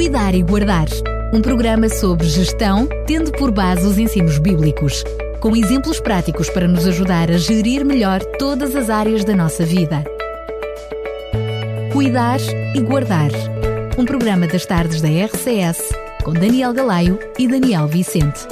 Cuidar e Guardar. Um programa sobre gestão, tendo por base os ensinos bíblicos, com exemplos práticos para nos ajudar a gerir melhor todas as áreas da nossa vida. Cuidar e Guardar. Um programa das tardes da RCS, com Daniel Galaio e Daniel Vicente.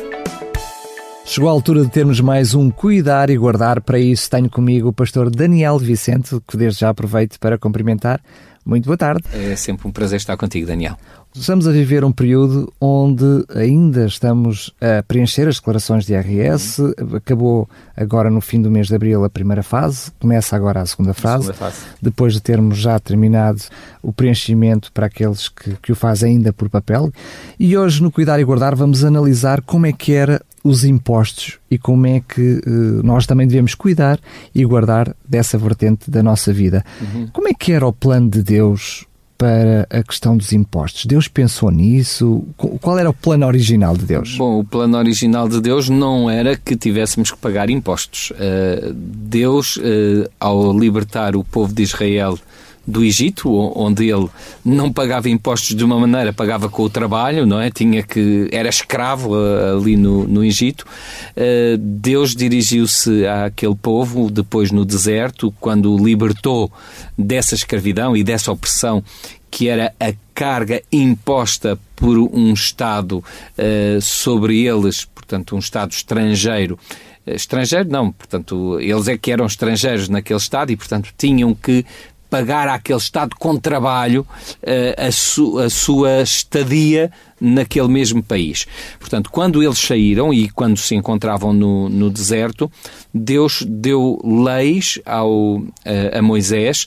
Chegou a altura de termos mais um Cuidar e Guardar. Para isso, tenho comigo o pastor Daniel Vicente, que desde já aproveito para cumprimentar. Muito boa tarde. É sempre um prazer estar contigo, Daniel. Estamos a viver um período onde ainda estamos a preencher as declarações de IRS. Uhum. Acabou agora no fim do mês de abril a primeira fase, começa agora a segunda fase, a segunda fase. depois de termos já terminado o preenchimento para aqueles que, que o fazem ainda por papel. E hoje, no Cuidar e Guardar, vamos analisar como é que era os impostos e como é que uh, nós também devemos cuidar e guardar dessa vertente da nossa vida. Uhum. Como é que era o plano de Deus para a questão dos impostos? Deus pensou nisso? Qual era o plano original de Deus? Bom, o plano original de Deus não era que tivéssemos que pagar impostos. Uh, Deus, uh, ao libertar o povo de Israel do Egito, onde ele não pagava impostos de uma maneira, pagava com o trabalho, não é? Tinha que era escravo uh, ali no, no Egito. Uh, Deus dirigiu-se àquele povo depois no deserto, quando o libertou dessa escravidão e dessa opressão que era a carga imposta por um Estado uh, sobre eles, portanto, um Estado estrangeiro estrangeiro não, portanto, eles é que eram estrangeiros naquele Estado e, portanto, tinham que pagar àquele Estado com trabalho uh, a, su a sua estadia naquele mesmo país. Portanto, quando eles saíram e quando se encontravam no, no deserto, Deus deu leis ao, uh, a Moisés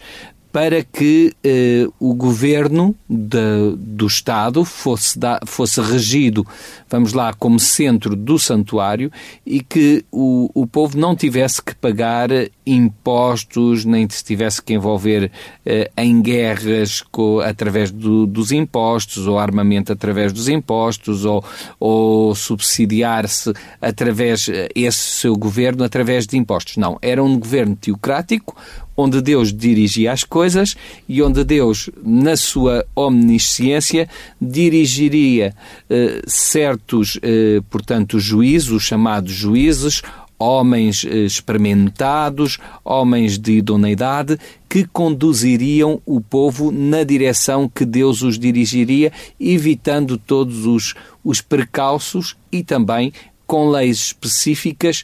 para que eh, o governo de, do Estado fosse, da, fosse regido, vamos lá, como centro do santuário e que o, o povo não tivesse que pagar impostos, nem se tivesse que envolver eh, em guerras co, através do, dos impostos, ou armamento através dos impostos, ou, ou subsidiar-se através, eh, esse seu governo, através de impostos. Não, era um governo teocrático, onde Deus dirigia as coisas e onde Deus, na sua omnisciência, dirigiria eh, certos, eh, portanto, juízos, chamados juízes, homens eh, experimentados, homens de idoneidade, que conduziriam o povo na direção que Deus os dirigiria, evitando todos os, os precalços e também com leis específicas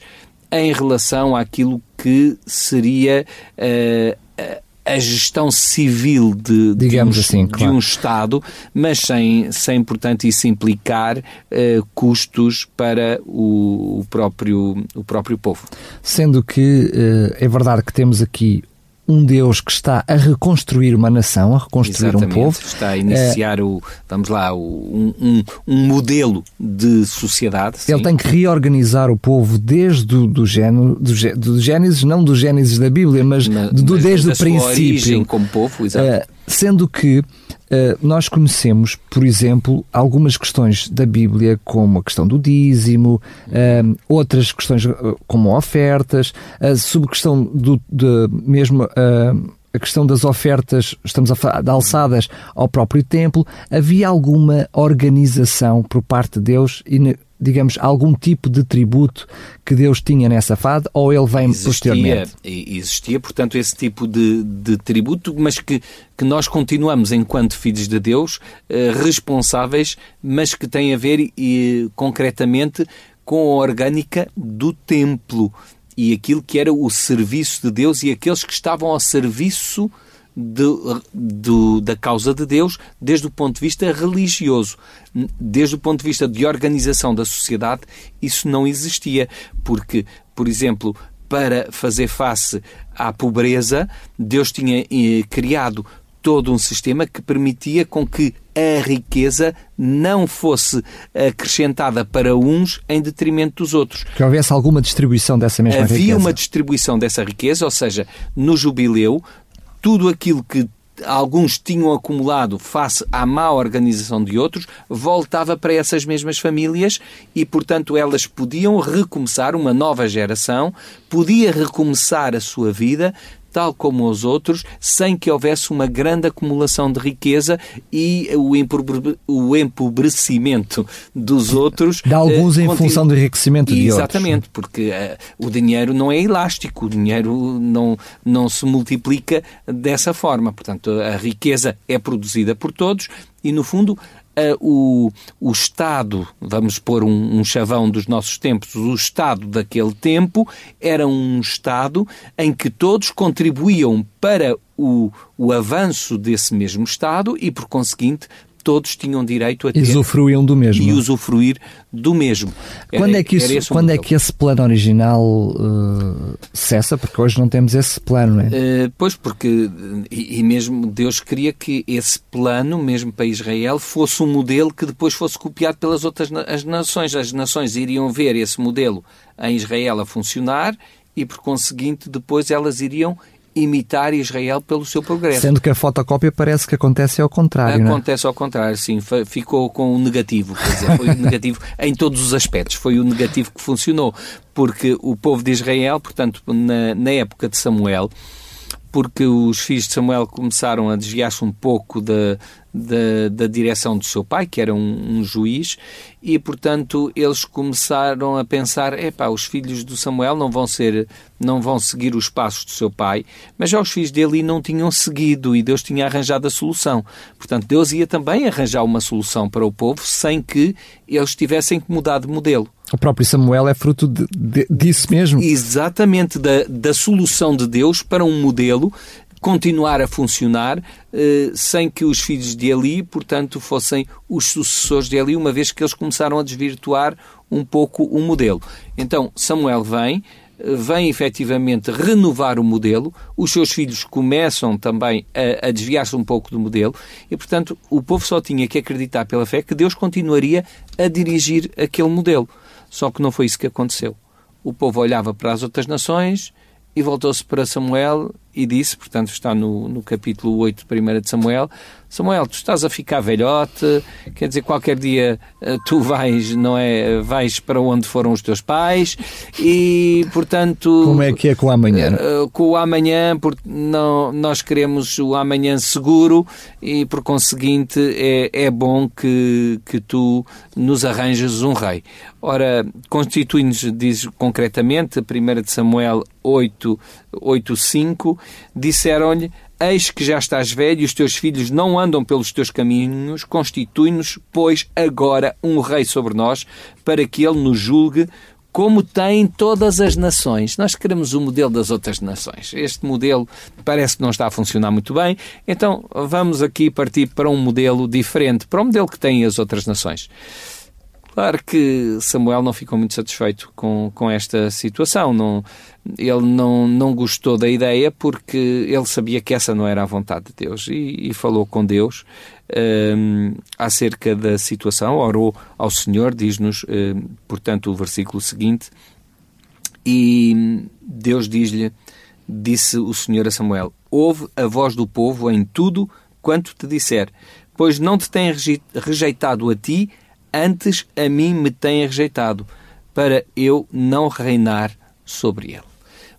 em relação àquilo que seria uh, a gestão civil de, Digamos de, um, assim, claro. de um Estado, mas sem, sem portanto, isso implicar uh, custos para o, o, próprio, o próprio povo. Sendo que uh, é verdade que temos aqui um Deus que está a reconstruir uma nação, a reconstruir Exatamente. um povo. Está a iniciar o, vamos lá, o, um, um, modelo de sociedade. Ele sim. tem que reorganizar o povo desde do, do, gênero, do, do Gênesis, não do Gênesis da Bíblia, mas, Na, do, mas desde o princípio. origem como povo, exato. Uh, sendo que nós conhecemos, por exemplo, algumas questões da Bíblia, como a questão do dízimo, uh, outras questões uh, como ofertas, a subquestão do, de, mesmo a questão das ofertas, estamos a falar de alçadas ao próprio templo, havia alguma organização por parte de Deus e digamos, algum tipo de tributo que Deus tinha nessa fada ou ele vem existia, posteriormente? Existia, portanto, esse tipo de, de tributo, mas que, que nós continuamos, enquanto filhos de Deus, eh, responsáveis, mas que tem a ver e, concretamente com a orgânica do templo e aquilo que era o serviço de Deus e aqueles que estavam ao serviço de, de, da causa de Deus desde o ponto de vista religioso. Desde o ponto de vista de organização da sociedade, isso não existia, porque, por exemplo, para fazer face à pobreza, Deus tinha eh, criado todo um sistema que permitia com que a riqueza não fosse acrescentada para uns em detrimento dos outros. Que houvesse alguma distribuição dessa mesma Havia riqueza. Havia uma distribuição dessa riqueza, ou seja, no jubileu, tudo aquilo que alguns tinham acumulado face à má organização de outros, voltava para essas mesmas famílias e, portanto, elas podiam recomeçar, uma nova geração podia recomeçar a sua vida tal como os outros, sem que houvesse uma grande acumulação de riqueza e o, o empobrecimento dos outros. De alguns uh, em continu... função do enriquecimento de Exatamente, outros. Exatamente, porque uh, o dinheiro não é elástico, o dinheiro não, não se multiplica dessa forma. Portanto, a riqueza é produzida por todos e, no fundo, o, o Estado, vamos pôr um, um chavão dos nossos tempos, o Estado daquele tempo era um Estado em que todos contribuíam para o, o avanço desse mesmo Estado e, por conseguinte, todos tinham direito a ter usufruíam do mesmo. e usufruir do mesmo. Era, quando é que, isso, quando é que esse plano original uh, cessa? Porque hoje não temos esse plano, não é? Uh, pois, porque e, e, mesmo Deus queria que esse plano, mesmo para Israel, fosse um modelo que depois fosse copiado pelas outras as nações. As nações iriam ver esse modelo em Israel a funcionar e, por conseguinte, depois elas iriam imitar Israel pelo seu progresso. Sendo que a fotocópia parece que acontece ao contrário. É? Acontece é? ao contrário, sim. Ficou com o negativo. Quer dizer, foi o negativo em todos os aspectos. Foi o negativo que funcionou. Porque o povo de Israel, portanto, na, na época de Samuel, porque os filhos de Samuel começaram a desviar-se um pouco da, da, da, direção do seu pai, que era um, um, juiz, e portanto eles começaram a pensar: epá, os filhos do Samuel não vão ser, não vão seguir os passos do seu pai, mas já os filhos dele não tinham seguido e Deus tinha arranjado a solução. Portanto, Deus ia também arranjar uma solução para o povo sem que eles tivessem que mudar de modelo. O próprio Samuel é fruto de, de, disso mesmo. Exatamente, da, da solução de Deus para um modelo continuar a funcionar eh, sem que os filhos de Eli, portanto, fossem os sucessores de Eli, uma vez que eles começaram a desvirtuar um pouco o modelo. Então, Samuel vem, eh, vem efetivamente renovar o modelo, os seus filhos começam também a, a desviar-se um pouco do modelo e, portanto, o povo só tinha que acreditar pela fé que Deus continuaria a dirigir aquele modelo. Só que não foi isso que aconteceu. O povo olhava para as outras nações e voltou-se para Samuel e disse, portanto está no, no capítulo 8 de 1 de Samuel, Samuel, tu estás a ficar velhote, quer dizer, qualquer dia eh, tu vais, não é, vais para onde foram os teus pais e, portanto... Como é que é com o amanhã? Uh, com o amanhã, porque não, nós queremos o amanhã seguro e, por conseguinte, é, é bom que, que tu nos arranjes um rei. Ora, constitui-nos, diz concretamente, 1 de Samuel 8, 8 5, disseram-lhe Eis que já estás velho e os teus filhos não andam pelos teus caminhos, constitui-nos, pois, agora um rei sobre nós, para que ele nos julgue como tem todas as nações. Nós queremos o modelo das outras nações. Este modelo parece que não está a funcionar muito bem, então vamos aqui partir para um modelo diferente, para um modelo que têm as outras nações. Claro que Samuel não ficou muito satisfeito com, com esta situação. Não, ele não, não gostou da ideia porque ele sabia que essa não era a vontade de Deus e, e falou com Deus um, acerca da situação, orou ao Senhor, diz-nos, um, portanto, o versículo seguinte, e Deus diz-lhe, disse o Senhor a Samuel: Ouve a voz do povo em tudo quanto te disser, pois não te tem rejeitado a ti antes a mim me têm rejeitado, para eu não reinar sobre ele.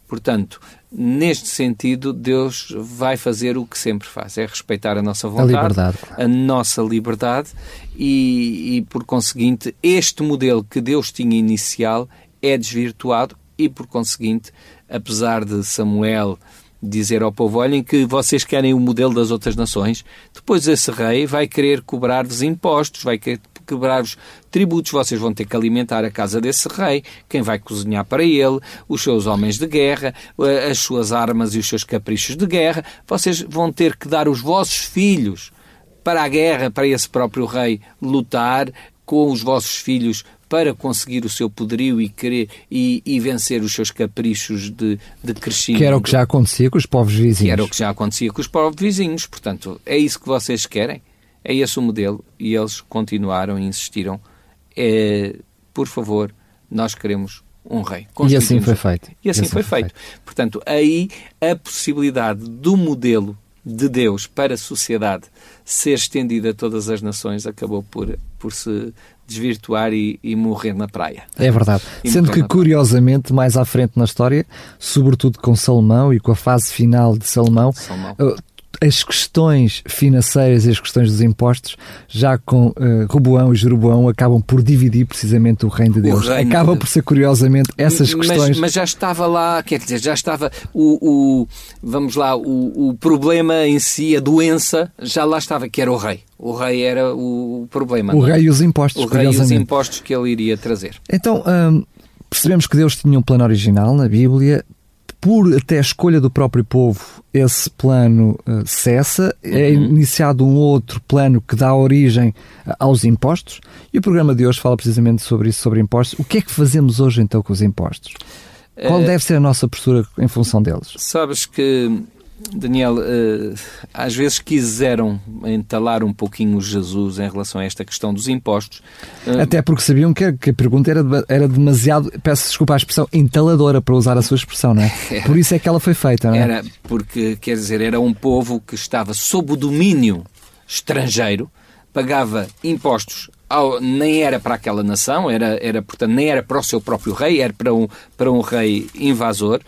Portanto, neste sentido, Deus vai fazer o que sempre faz, é respeitar a nossa vontade, a, liberdade, a nossa liberdade e, e, por conseguinte, este modelo que Deus tinha inicial é desvirtuado e, por conseguinte, apesar de Samuel dizer ao povo: olhem que vocês querem o modelo das outras nações, depois esse rei vai querer cobrar-vos impostos, vai querer quebrar os tributos, vocês vão ter que alimentar a casa desse rei, quem vai cozinhar para ele, os seus homens de guerra, eh, as suas armas e os seus caprichos de guerra, vocês vão ter que dar os vossos filhos para a guerra, para esse próprio rei lutar com os vossos filhos para conseguir o seu poderio e querer e, e vencer os seus caprichos de, de crescimento. Que era o que já acontecia com os povos vizinhos. Que era o que já acontecia com os povos vizinhos. Portanto, é isso que vocês querem? É esse o modelo e eles continuaram e insistiram. É, por favor, nós queremos um rei. E assim foi feito. E assim, e assim foi, foi feito. feito. Portanto, aí a possibilidade do modelo de Deus para a sociedade ser estendida a todas as nações acabou por, por se desvirtuar e, e morrer na praia. É verdade. E Sendo que, curiosamente, mais à frente na história, sobretudo com Salomão e com a fase final de Salomão, Salomão. As questões financeiras e as questões dos impostos, já com uh, Roboão e Jeroboão, acabam por dividir precisamente o reino de Deus. Reino Acaba de... por ser, curiosamente, essas questões. Mas, já estava lá, quer dizer, já estava o, o vamos lá, o, o, problema em si, a doença, já lá estava, que era o rei. O rei era o problema. O é? rei e os impostos. O rei e os impostos que ele iria trazer. Então, hum, percebemos que Deus tinha um plano original na Bíblia, por até a escolha do próprio povo, esse plano uh, cessa, é uhum. é iniciado um outro plano que dá origem uh, aos impostos, e o programa de hoje fala precisamente sobre isso, sobre impostos. O que é que fazemos hoje então com os impostos? Qual uh, deve ser a nossa postura em função deles? Sabes que Daniel, uh, às vezes quiseram entalar um pouquinho Jesus em relação a esta questão dos impostos. Uh, Até porque sabiam que, que a pergunta era, era demasiado, peço desculpa a expressão, entaladora para usar a sua expressão, não é? Era, Por isso é que ela foi feita, não é? Era porque, quer dizer, era um povo que estava sob o domínio estrangeiro, pagava impostos ao, nem era para aquela nação, era, era, portanto, nem era para o seu próprio rei, era para um, para um rei invasor.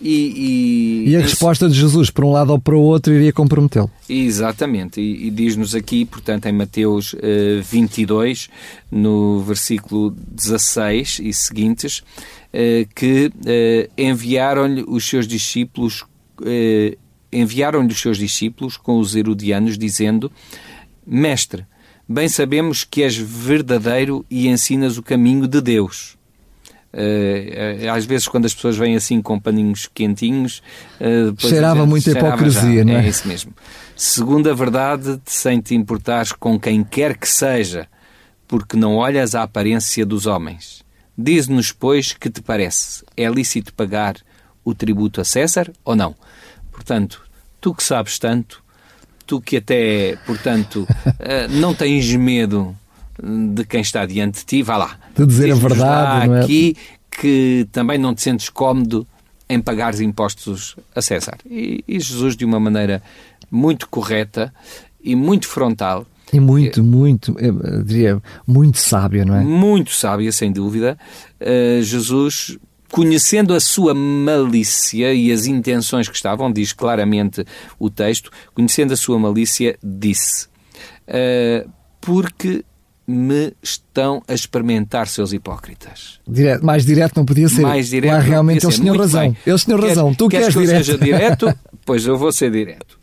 E, e, e a isso... resposta de Jesus, para um lado ou para o outro, iria comprometê-lo. Exatamente, e, e diz-nos aqui, portanto, em Mateus uh, 22, no versículo 16 e seguintes, uh, que uh, enviaram-lhe os seus discípulos, enviaram-lhe os seus discípulos com os herodianos, dizendo: Mestre, Bem sabemos que és verdadeiro e ensinas o caminho de Deus. Uh, às vezes, quando as pessoas vêm assim com paninhos quentinhos, uh, cheirava muita hipocrisia, já. não é? É isso mesmo. Segundo a verdade, sem te importares com quem quer que seja, porque não olhas a aparência dos homens. Diz-nos, pois, que te parece: é lícito pagar o tributo a César ou não? Portanto, tu que sabes tanto, tu que até, portanto, eh, não tens medo de quem está diante de ti, vá lá. De dizer a verdade, não é? aqui que também não te sentes cómodo em pagar impostos a César. E, e, Jesus, de uma maneira muito correta e muito frontal. E muito, muito, eu diria, muito sábia, não é? Muito sábia, sem dúvida. Uh, Jesus conhecendo a sua malícia e as intenções que estavam, diz claramente o texto, conhecendo a sua malícia, disse: uh, Porque me estão a experimentar seus hipócritas. Direto, mais direto não podia ser. Mais direto Lá realmente eles tinham razão. Bem. Eles tinham Quer, razão. Tu queres, queres que direto. eu seja direto? pois eu vou ser direto.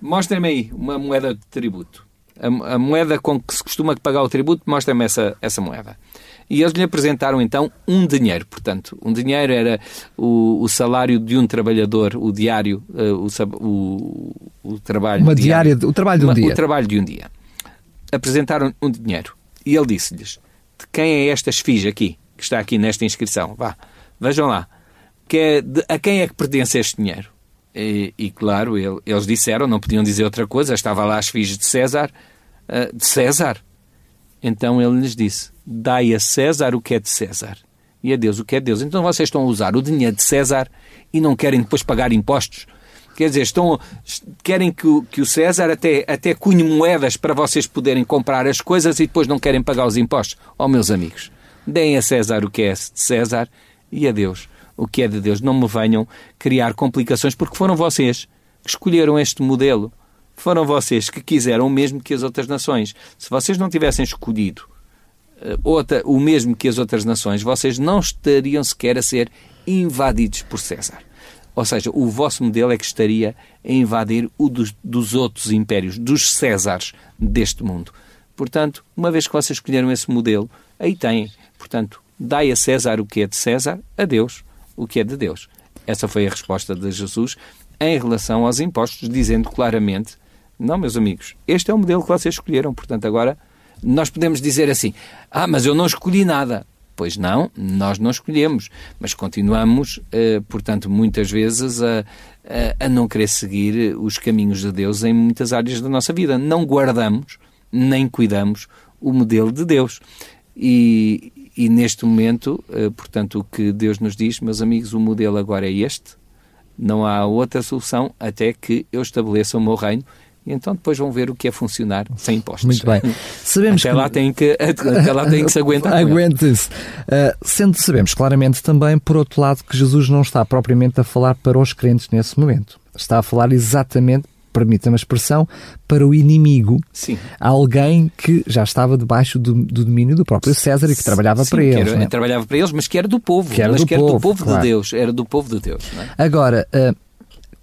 Mostrem-me aí uma moeda de tributo. A, a, moeda com que se costuma pagar o tributo, mostrem-me essa, essa moeda. E eles lhe apresentaram então um dinheiro. Portanto, um dinheiro era o, o salário de um trabalhador, o diário, uh, o, o, o, trabalho. Uma diária, o trabalho de um uma, dia. O trabalho de um dia. Apresentaram um dinheiro. E ele disse-lhes: De quem é esta esfinge aqui, que está aqui nesta inscrição? Vá, vejam lá. Que é de, a quem é que pertence este dinheiro? E, e claro, ele, eles disseram, não podiam dizer outra coisa, estava lá a esfinge de César. Uh, de César? Então ele lhes disse: Dai a César o que é de César e a Deus o que é de Deus. Então vocês estão a usar o dinheiro de César e não querem depois pagar impostos. Quer dizer, estão, querem que o, que o César até, até cunhe moedas para vocês poderem comprar as coisas e depois não querem pagar os impostos. Oh, meus amigos, deem a César o que é de César e a Deus o que é de Deus. Não me venham criar complicações porque foram vocês que escolheram este modelo foram vocês que quiseram o mesmo que as outras nações. Se vocês não tivessem escolhido uh, outra, o mesmo que as outras nações, vocês não estariam sequer a ser invadidos por César. Ou seja, o vosso modelo é que estaria a invadir o dos, dos outros impérios, dos Césares deste mundo. Portanto, uma vez que vocês escolheram esse modelo, aí têm. Portanto, dai a César o que é de César, a Deus o que é de Deus. Essa foi a resposta de Jesus em relação aos impostos, dizendo claramente não, meus amigos, este é o modelo que vocês escolheram. Portanto, agora nós podemos dizer assim: ah, mas eu não escolhi nada. Pois não, nós não escolhemos, mas continuamos, eh, portanto, muitas vezes a, a, a, não querer seguir os caminhos de Deus em muitas áreas da nossa vida. Não guardamos, nem cuidamos o modelo de Deus. E, e neste momento, eh, portanto, o que Deus nos diz, meus amigos, o modelo agora é este. Não há outra solução até que eu estabeleça o meu reino E então depois vão ver o que é funcionar sem impostos. Muito bem. Sabemos até, que... lá tem que, até lá tem que se aguentar. Aguente-se. Uh, sendo sabemos claramente também, por outro lado, que Jesus não está propriamente a falar para os crentes nesse momento. Está a falar exatamente permita-me a expressão, para o inimigo, sim. alguém que já estava debaixo do, do domínio do próprio César e que trabalhava sim, para eles. Era, é? Trabalhava para eles, mas que era do povo, que era, do, que povo, era do povo claro. de Deus, era do povo de Deus. É? Agora, uh,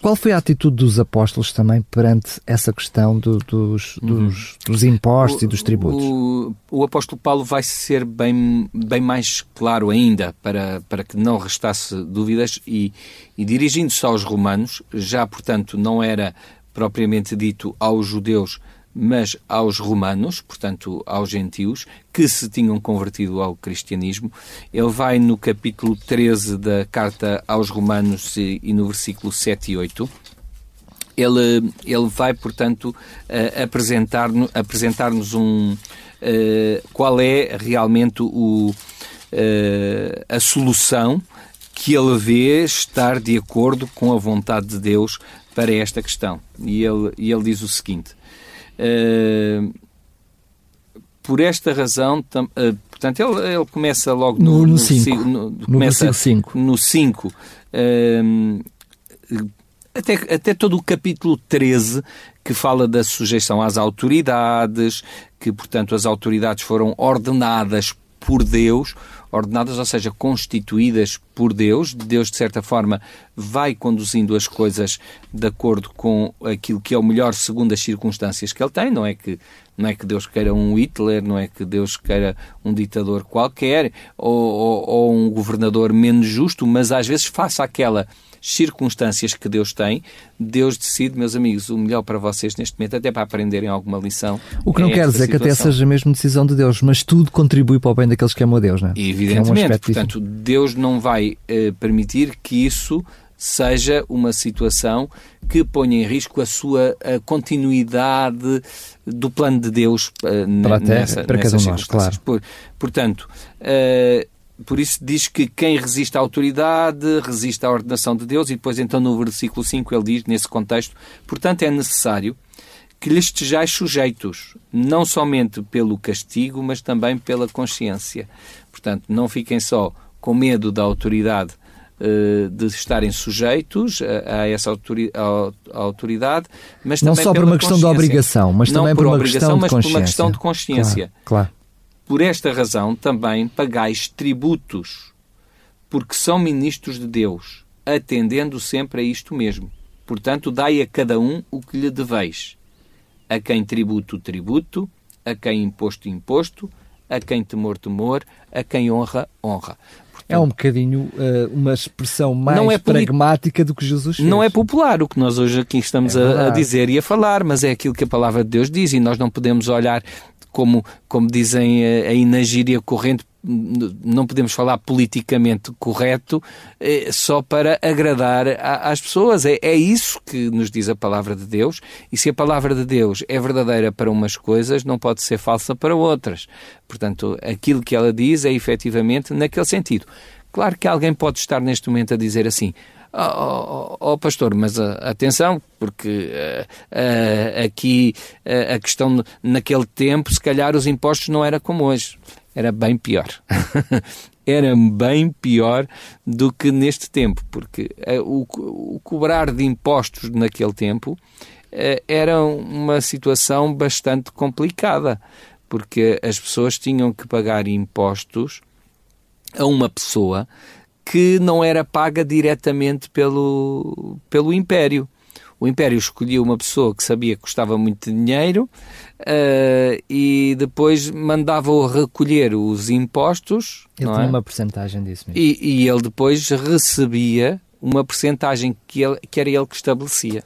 qual foi a atitude dos apóstolos também perante essa questão do, dos, uhum. dos, dos, impostos o, e dos tributos? O, o, apóstolo Paulo vai ser bem, bem mais claro ainda para, para que não restasse dúvidas e, e dirigindo-se aos romanos, já portanto não era propriamente dito aos judeus, mas aos romanos, portanto aos gentios, que se tinham convertido ao cristianismo. Ele vai no capítulo 13 da carta aos romanos e no versículo 7 e 8. Ele, ele vai, portanto, uh, apresentar-nos apresentar um, uh, qual é realmente o, uh, a solução que ele vê estar de acordo com a vontade de Deus para esta questão. E ele, e ele diz o seguinte: por esta razão, tam, uh, portanto, ele, ele começa logo no, no 5. No, no, começa 5. No 5. Uh, eh, até, até todo o capítulo 13, que fala da sujeição às autoridades, que, portanto, as autoridades foram ordenadas por Deus, ordenadas, ou seja, constituídas por Deus. Deus, de certa forma, vai conduzindo as coisas de acordo com aquilo que é o melhor segundo as circunstâncias que ele tem. Não é que, não é que Deus queira um Hitler, não é que Deus queira um ditador qualquer ou, ou, ou um governador menos justo, mas às vezes faça aquela circunstâncias que Deus tem, Deus decide, meus amigos, o melhor para vocês neste momento, até para aprenderem alguma lição. O que não é quer dizer situação. que até seja a mesma decisão de Deus, mas tudo contribui para o bem daqueles que amam a Deus, não é? Evidentemente, é um portanto, Deus não vai uh, permitir que isso seja uma situação que ponha em risco a sua a continuidade do plano de Deus uh, para, nessa, para cada um nós, claro. Por, portanto, uh, por isso diz que quem resiste à autoridade resiste à ordenação de Deus, e depois então no versículo 5 ele diz, nesse contexto, portanto é necessário que lhes estejais sujeitos, não somente pelo castigo, mas também pela consciência. Portanto, não fiquem só com medo da autoridade eh, de estarem sujeitos a, a essa autoridade, mas não só por uma questão de obrigação, mas não também por, por uma questão de consciência. por uma questão de consciência. Claro, claro. Por esta razão também pagais tributos, porque são ministros de Deus, atendendo sempre a isto mesmo. Portanto, dai a cada um o que lhe deveis. A quem tributo, tributo, a quem imposto, imposto, a quem temor, temor, a quem honra, honra. É um bocadinho uh, uma expressão mais é pragmática do que Jesus fez. Não é popular o que nós hoje aqui estamos é a, a, dizer e a falar, mas é aquilo que a palavra de Deus diz e nós não podemos olhar como, como dizem eh, aí na gíria corrente, não podemos falar politicamente correto eh, só para agradar às pessoas. É, é isso que nos diz a palavra de Deus. E se a palavra de Deus é verdadeira para umas coisas, não pode ser falsa para outras. Portanto, aquilo que ela diz é efetivamente naquele sentido. Claro que alguém pode estar neste momento a dizer assim: Oh, oh, oh, pastor, mas uh, atenção, porque uh, uh, aqui a questão naquele tempo, se calhar os impostos não era como hoje, era bem pior. era bem pior do que neste tempo, porque o, o, cobrar de impostos naquele tempo era uma situação bastante complicada, porque as pessoas tinham que pagar impostos a uma pessoa que não era paga diretamente pelo, pelo Império. O Império escolhia uma pessoa que sabia que custava muito dinheiro uh, e depois mandava-o recolher os impostos. Ele tinha é? uma porcentagem disso mesmo. E, e, ele depois recebia uma porcentagem que, ele, que era ele que estabelecia.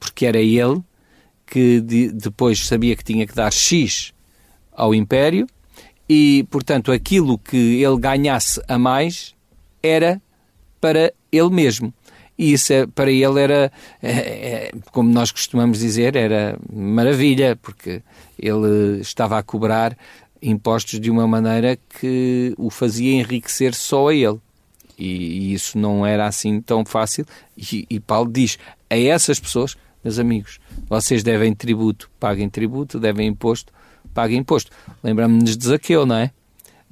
Porque era ele que de, depois sabia que tinha que dar X ao Império e, portanto, aquilo que ele ganhasse a mais era para ele mesmo. E isso é, para ele era, é, é, como nós costumamos dizer, era maravilha, porque ele estava a cobrar impostos de uma maneira que o fazia enriquecer só a ele. E, e isso não era assim tão fácil. E, e Paulo diz a essas pessoas: meus amigos, vocês devem tributo, paguem tributo, devem imposto, paguem imposto. Lembramos-nos de Zaqueu, não é?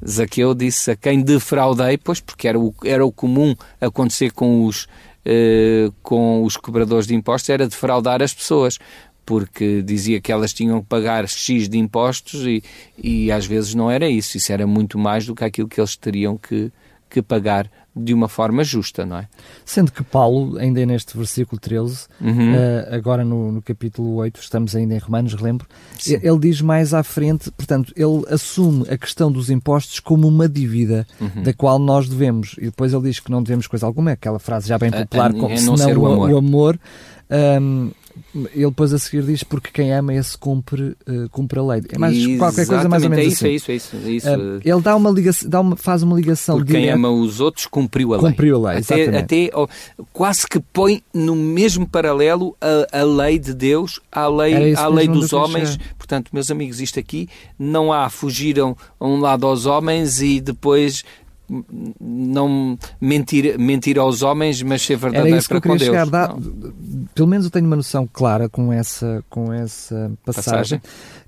Zaqueu disse a quem defraudei, pois porque era o, era o comum acontecer com os, eh, com os cobradores de impostos, era defraudar as pessoas porque dizia que elas tinham que pagar X de impostos e, e às vezes não era isso, isso era muito mais do que aquilo que eles teriam que, que pagar de uma forma justa, não é? Sendo que Paulo, ainda neste versículo 13, uhum. uh, agora no, no, capítulo 8, estamos ainda em Romanos, relembro, Sim. ele diz mais à frente, portanto, ele assume a questão dos impostos como uma dívida uhum. da qual nós devemos, e depois ele diz que não devemos coisa alguma, aquela frase já bem popular, a, a, como senão o amor. O amor um, ele depois a seguir diz porque quem ama esse cumpre, uh, cumpre a lei. É mais Exatamente, qualquer coisa mais ou menos é isso, assim. É isso, é isso, é isso. Uh, ele dá uma ligação, dá uma, faz uma ligação porque direta. quem ama os outros cumpriu a lei. Cumpriu a lei, até, até oh, quase que põe no mesmo paralelo a, a lei de Deus à lei, à lei dos homens. Portanto, meus amigos, isto aqui não há fugiram a um lado aos homens e depois não mentir, mentir aos homens, mas ser verdadeiro para com Deus. Chegar, dá, pelo menos eu tenho uma noção clara com essa, com essa passagem, passagem?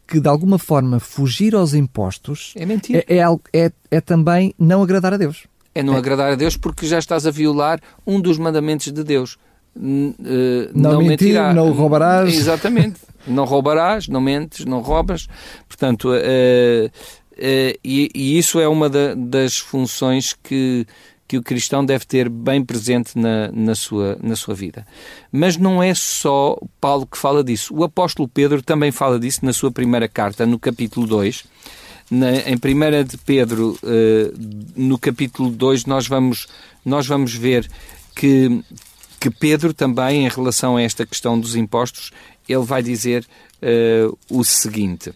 que de alguma forma fugir aos impostos é, mentir. É, é, é, é também não agradar a Deus. É não é. agradar a Deus porque já estás a violar um dos mandamentos de Deus. Uh, não, não mentir, mentirá. não roubarás. Exatamente. não roubarás, não mentes, não roubas. Portanto, Uh, e, e, isso é uma da, das funções que, que o cristão deve ter bem presente na, na, sua, na sua vida. Mas não é só Paulo que fala disso. O apóstolo Pedro também fala disso na sua primeira carta, no capítulo 2. Na, em 1 de Pedro, uh, no capítulo 2, nós vamos, nós vamos ver que, que Pedro também, em relação a esta questão dos impostos, ele vai dizer uh, o seguinte.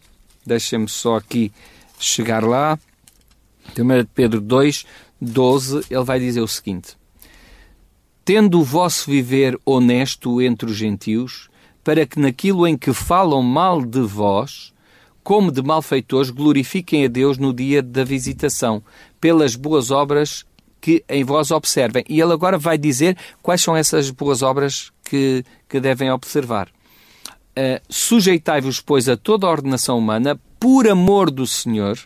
Deixem-me só aqui chegar lá, 1 Pedro 2, 12, ele vai dizer o seguinte: Tendo o vosso viver honesto entre os gentios, para que naquilo em que falam mal de vós, como de malfeitores, glorifiquem a Deus no dia da visitação, pelas boas obras que em vós observem. E ele agora vai dizer quais são essas boas obras que, que devem observar. Uh, Sujeitai-vos, pois, a toda a ordenação humana, por amor do Senhor,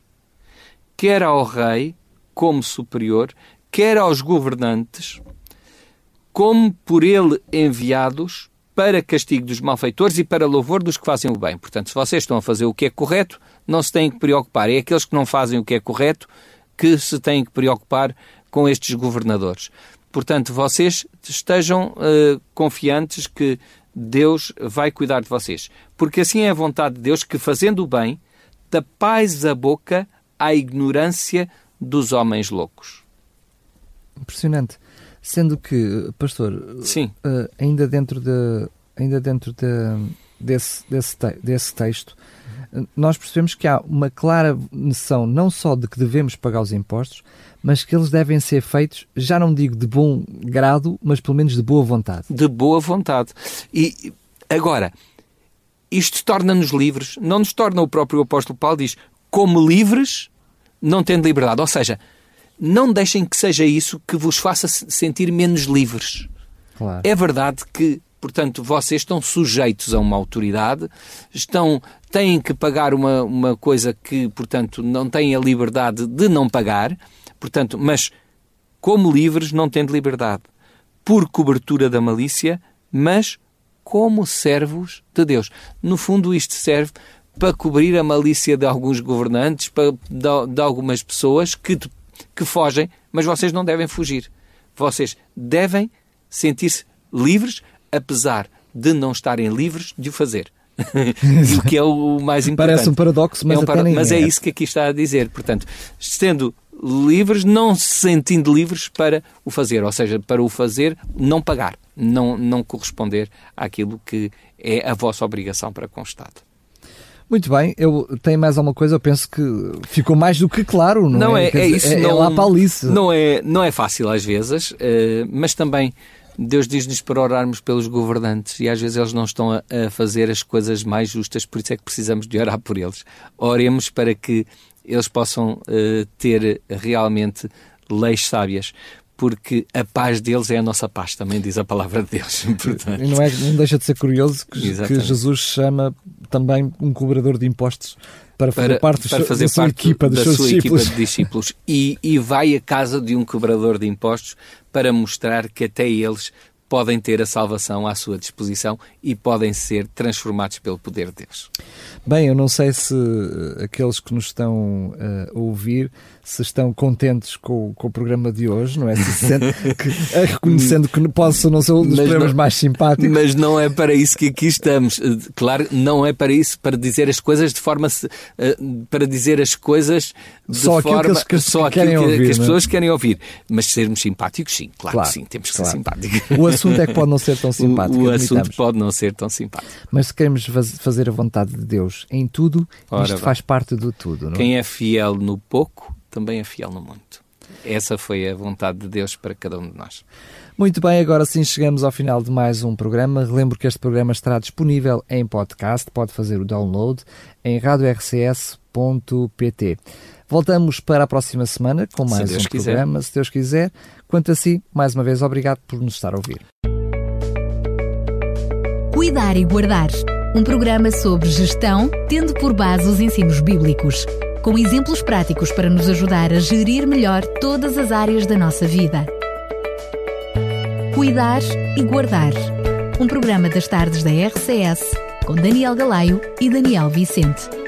quer ao rei como superior, quer aos governantes, como por ele enviados para castigo dos malfeitores e para louvor dos que fazem o bem. Portanto, se vocês estão a fazer o que é correto, não se têm que preocupar. É aqueles que não fazem o que é correto que se têm que preocupar com estes governadores. Portanto, vocês estejam uh, confiantes que Deus vai cuidar de vocês. Porque assim é a vontade de Deus que, fazendo o bem, tapais a boca à ignorância dos homens loucos. Impressionante. Sendo que, pastor, Sim. Uh, ainda dentro, de, ainda dentro de, desse, desse, te, desse texto, nós percebemos que há uma clara noção não só de que devemos pagar os impostos, mas que eles devem ser feitos, já não digo de bom grado, mas pelo menos de boa vontade. De boa vontade. E agora, isto torna-nos livres, não nos torna o próprio apóstolo Paulo diz, como livres, não tendo liberdade. Ou seja, não deixem que seja isso que vos faça sentir menos livres. Claro. É verdade que, portanto, vocês estão sujeitos a uma autoridade, estão, têm que pagar uma, uma coisa que, portanto, não têm a liberdade de não pagar, portanto, mas como livres, não tendo liberdade, por cobertura da malícia, mas como servos de Deus. No fundo, isto serve para cobrir a malícia de alguns governantes, para, de, de algumas pessoas que, que fogem, mas vocês não devem fugir. Vocês devem sentir-se livres, apesar de não estarem livres de o fazer. o que é o mais importante. Parece um paradoxo, mas, é, um mas é isso que aqui está a dizer. Portanto, sendo livres, não se sentindo livres para o fazer, ou seja, para o fazer, não pagar, não, não corresponder àquilo que é a vossa obrigação para com o Estado. Muito bem, eu tenho mais alguma coisa, eu penso que ficou mais do que claro, não, não é? é, é isso, é, não, é lá para Alice. Não é, não é fácil às vezes, eh, mas também Deus diz-nos para orarmos pelos governantes e às vezes eles não estão a, a, fazer as coisas mais justas, por isso é que precisamos de orar por eles. Oremos para que eles possam uh, ter realmente leis sábias, porque a paz deles é a nossa paz, também diz a palavra de Deus. Portanto... Não, é, não deixa de ser curioso que, que Jesus chama também um cobrador de impostos para fazer para, parte, para fazer da sua parte equipa, dos da sua discípulos. equipa de discípulos e, e vai à casa de um cobrador de impostos para mostrar que até eles podem ter a salvação à sua disposição e podem ser transformados pelo poder de Deus. Bem, eu não sei se aqueles que nos estão uh, a ouvir se estão contentes com, com o programa de hoje, não é? Se sente que, eh, reconhecendo que posso não ser um dos mas programas não, mais simpáticos. Mas não é para isso que aqui estamos. Eh, claro, não é para isso, para dizer as coisas de forma. para dizer as coisas só forma. Aquilo que, só aquilo que, ouvir, que as é? pessoas querem ouvir. Mas sermos simpáticos, sim, claro, claro que sim, temos que claro. ser simpáticos. O assunto é que pode não ser tão simpático. O, o assunto pode não ser tão simpático. Mas se queremos fazer a vontade de Deus em tudo, Ora, isto faz parte do tudo. Não? É? Quem é fiel no pouco também é fiel no muito. Essa foi a vontade de Deus para cada um de nós. Muito bem, agora sim chegamos ao final de mais um programa. Relembro que este programa estará disponível em podcast, pode fazer o download em Voltamos para a próxima semana com mais um quiser. programa, se Deus quiser. Quanto a si, mais uma vez, obrigado por nos estar a ouvir. Cuidar e Guardar um programa sobre gestão, tendo por base os ensinos bíblicos com exemplos práticos para nos ajudar a gerir melhor todas as áreas da nossa vida. Cuidar e Guardar. Um programa das tardes da RCS com Daniel Galaio e Daniel Vicente.